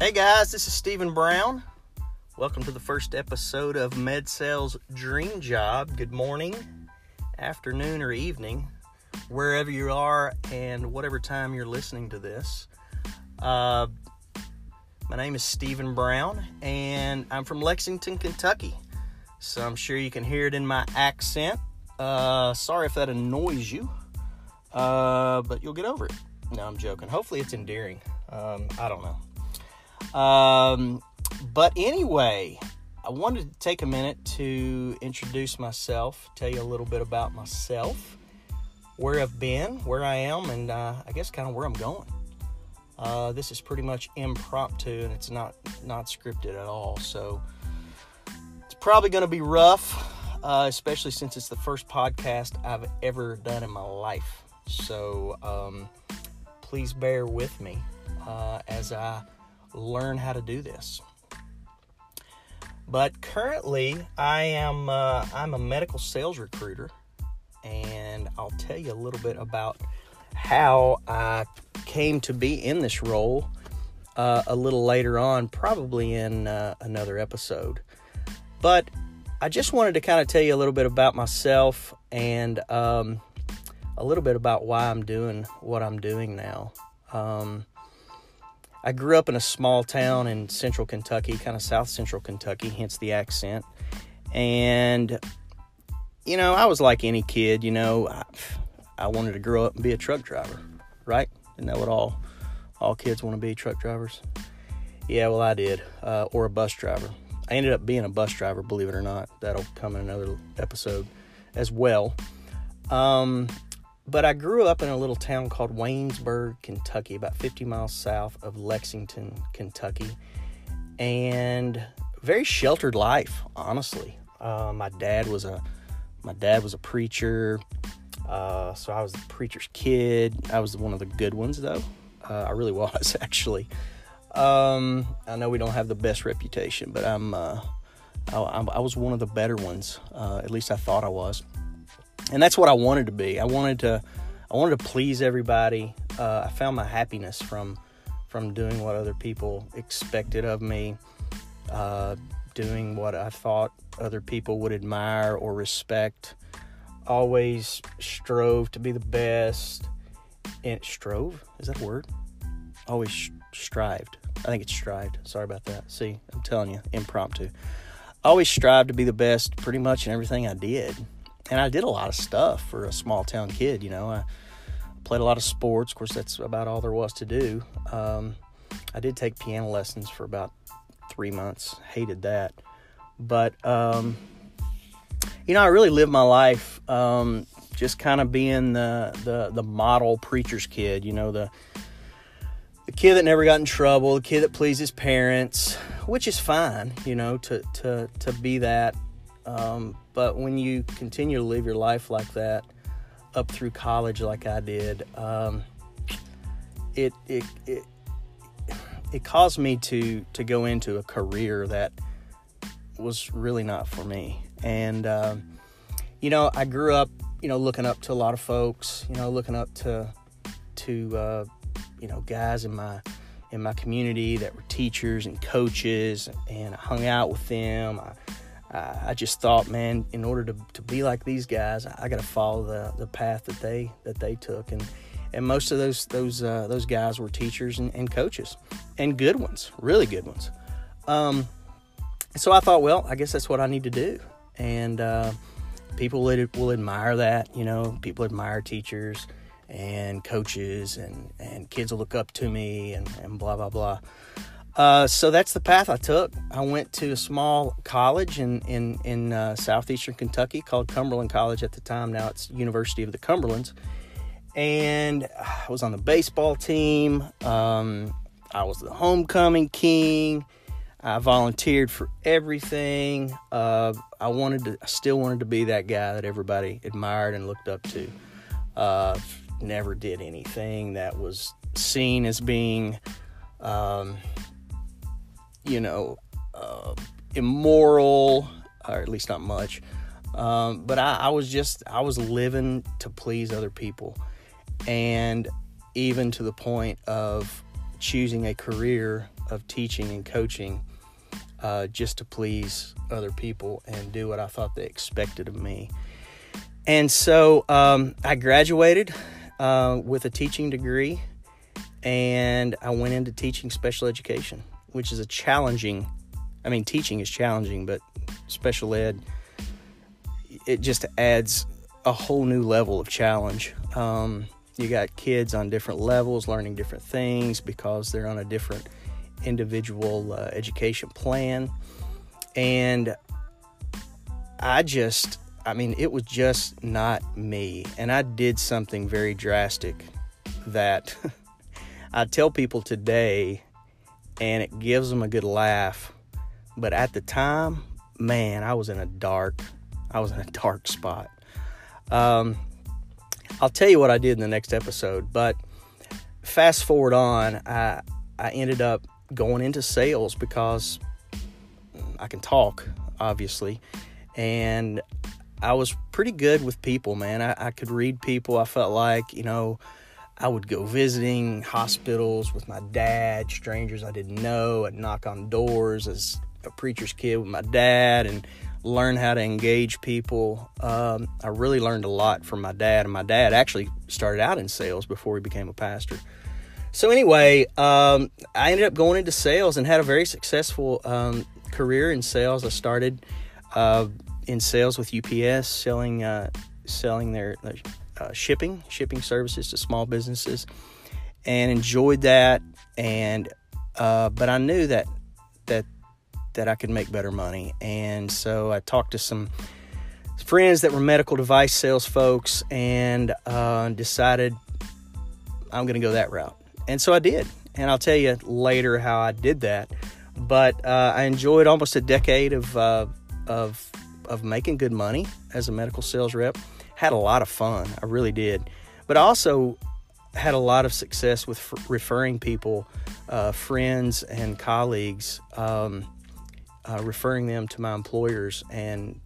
Hey guys, this is Stephen Brown. Welcome to the first episode of MedSales Dream Job. Good morning, afternoon, or evening, wherever you are and whatever time you're listening to this. Uh, my name is Stephen Brown, and I'm from Lexington, Kentucky. So I'm sure you can hear it in my accent. Uh, sorry if that annoys you, uh, but you'll get over it. No, I'm joking. Hopefully, it's endearing. Um, I don't know. Um, but anyway, I wanted to take a minute to introduce myself, tell you a little bit about myself, where I've been, where I am, and uh, I guess kind of where I'm going. Uh, this is pretty much impromptu and it's not not scripted at all, so it's probably going to be rough, uh, especially since it's the first podcast I've ever done in my life. So um, please bear with me uh, as I learn how to do this. But currently, I am uh, I'm a medical sales recruiter, and I'll tell you a little bit about how I came to be in this role uh, a little later on, probably in uh, another episode. But I just wanted to kind of tell you a little bit about myself and um, a little bit about why I'm doing what I'm doing now. Um, I grew up in a small town in central Kentucky, kind of south central Kentucky, hence the accent. And, you know, I was like any kid, you know, I, I wanted to grow up and be a truck driver, right? Isn't that what all, all kids want to be, truck drivers? Yeah, well, I did, uh, or a bus driver. I ended up being a bus driver, believe it or not. That'll come in another episode as well. Um, but I grew up in a little town called Waynesburg, Kentucky, about 50 miles south of Lexington, Kentucky, and very sheltered life, honestly. Uh, my dad was a my dad was a preacher, uh, so I was the preacher's kid. I was one of the good ones, though. Uh, I really was actually. Um, I know we don't have the best reputation, but I'm uh, I, I, was one of the better ones. Uh, at least I thought I was and that's what I wanted to be. I wanted to, I wanted to please everybody. Uh, I found my happiness from, from doing what other people expected of me, uh, doing what I thought other people would admire or respect. Always strove to be the best. And strove is that a word? Always strived. I think it's strived. Sorry about that. See, I'm telling you, impromptu. Always strive to be the best, pretty much in everything I did and I did a lot of stuff for a small town kid. You know, I played a lot of sports. Of course, that's about all there was to do. Um, I did take piano lessons for about three months. Hated that, but um, you know, I really lived my life um, just kind of being the, the the model preacher's kid. You know, the the kid that never got in trouble, the kid that pleased his parents, which is fine. You know, to to to be that. Um, but when you continue to live your life like that, up through college like I did, um, it, it it it caused me to to go into a career that was really not for me. And um, you know, I grew up, you know, looking up to a lot of folks, you know, looking up to to uh, you know guys in my in my community that were teachers and coaches, and I hung out with them. I, I just thought, man, in order to, to be like these guys, I got to follow the, the path that they that they took, and and most of those those uh, those guys were teachers and, and, coaches, and good ones, really good ones. Um, so I thought, well, I guess that's what I need to do, and uh, people will, will admire that. You know, people admire teachers and coaches, and and kids will look up to me, and and blah blah blah. Uh, so that's the path I took. I went to a small college in in in uh, southeastern Kentucky called Cumberland College at the time. Now it's University of the Cumberlands, and I was on the baseball team. Um, I was the homecoming king. I volunteered for everything. Uh, I wanted to, I still wanted to be that guy that everybody admired and looked up to. Uh, never did anything that was seen as being um, you know, uh, immoral, or at least not much. Um, but I, I was just, I was living to please other people. And even to the point of choosing a career of teaching and coaching uh, just to please other people and do what I thought they expected of me. And so um, I graduated uh, with a teaching degree and I went into teaching special education, which is a challenging, I mean, teaching is challenging, but special ed, it just adds a whole new level of challenge. Um, you got kids on different levels learning different things because they're on a different individual uh, education plan. And I just, I mean, it was just not me. And I did something very drastic that I tell people today, and it gives them a good laugh. But at the time, man, I was in a dark, I was in a dark spot. Um, I'll tell you what I did in the next episode, but fast forward on, I I ended up going into sales because I can talk, obviously, and I was pretty good with people, man. I, I could read people. I felt like, you know, I would go visiting hospitals with my dad, strangers I didn't know. I'd knock on doors as a preacher's kid with my dad and learn how to engage people. Um, I really learned a lot from my dad, and my dad actually started out in sales before he became a pastor. So, anyway, um, I ended up going into sales and had a very successful um, career in sales. I started uh, in sales with UPS, selling uh, selling their, their uh, shipping, shipping services to small businesses, and enjoyed that. And uh, but I knew that that that I could make better money, and so I talked to some friends that were medical device sales folks, and uh, decided I'm going to go that route. And so I did, and I'll tell you later how I did that. But uh, I enjoyed almost a decade of uh, of of making good money as a medical sales rep had a lot of fun. I really did. But I also had a lot of success with f- referring people, uh, friends and colleagues, um, uh, referring them to my employers. And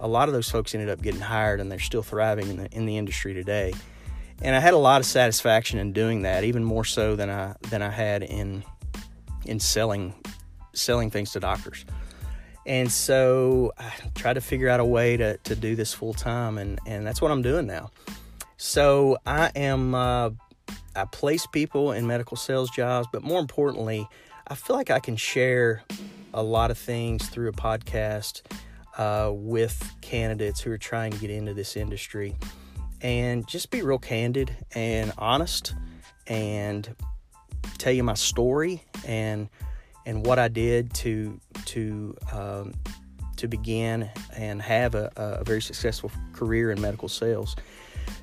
a lot of those folks ended up getting hired and they're still thriving in the, in the industry today. And I had a lot of satisfaction in doing that, even more so than I than I had in in selling selling things to doctors. And so I tried to figure out a way to, to do this full time, and, and that's what I'm doing now. So I am, uh, I place people in medical sales jobs, but more importantly, I feel like I can share a lot of things through a podcast uh, with candidates who are trying to get into this industry and just be real candid and honest and tell you my story and and what I did to to um, to begin and have a, a, very successful career in medical sales.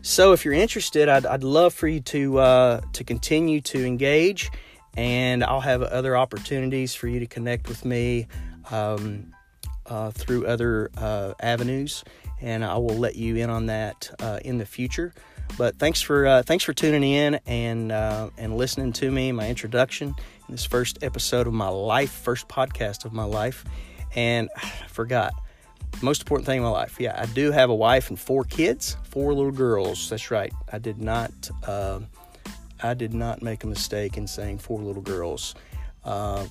So, if you're interested, I'd, I'd love for you to uh, to continue to engage, and I'll have other opportunities for you to connect with me um, uh, through other uh, avenues, and I will let you in on that uh, in the future. But thanks for uh, thanks for tuning in and uh, and listening to me, my introduction, this first episode of my life, first podcast of my life, and I forgot most important thing in my life. Yeah, I do have a wife and four kids, four little girls. That's right. I did not uh, I did not make a mistake in saying four little girls. Uh,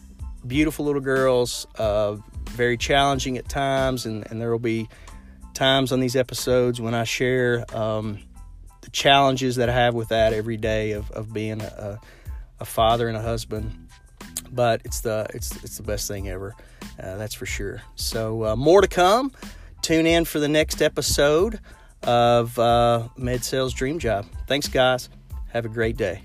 beautiful little girls, uh, very challenging at times, and, and there will be times on these episodes when I share. Um, the challenges that I have with that every day of, of being a, a father and a husband. But it's the it's it's the best thing ever, uh, that's for sure. So uh, more to come. Tune in for the next episode of uh, Med Sales Dream Job. Thanks, guys. Have a great day.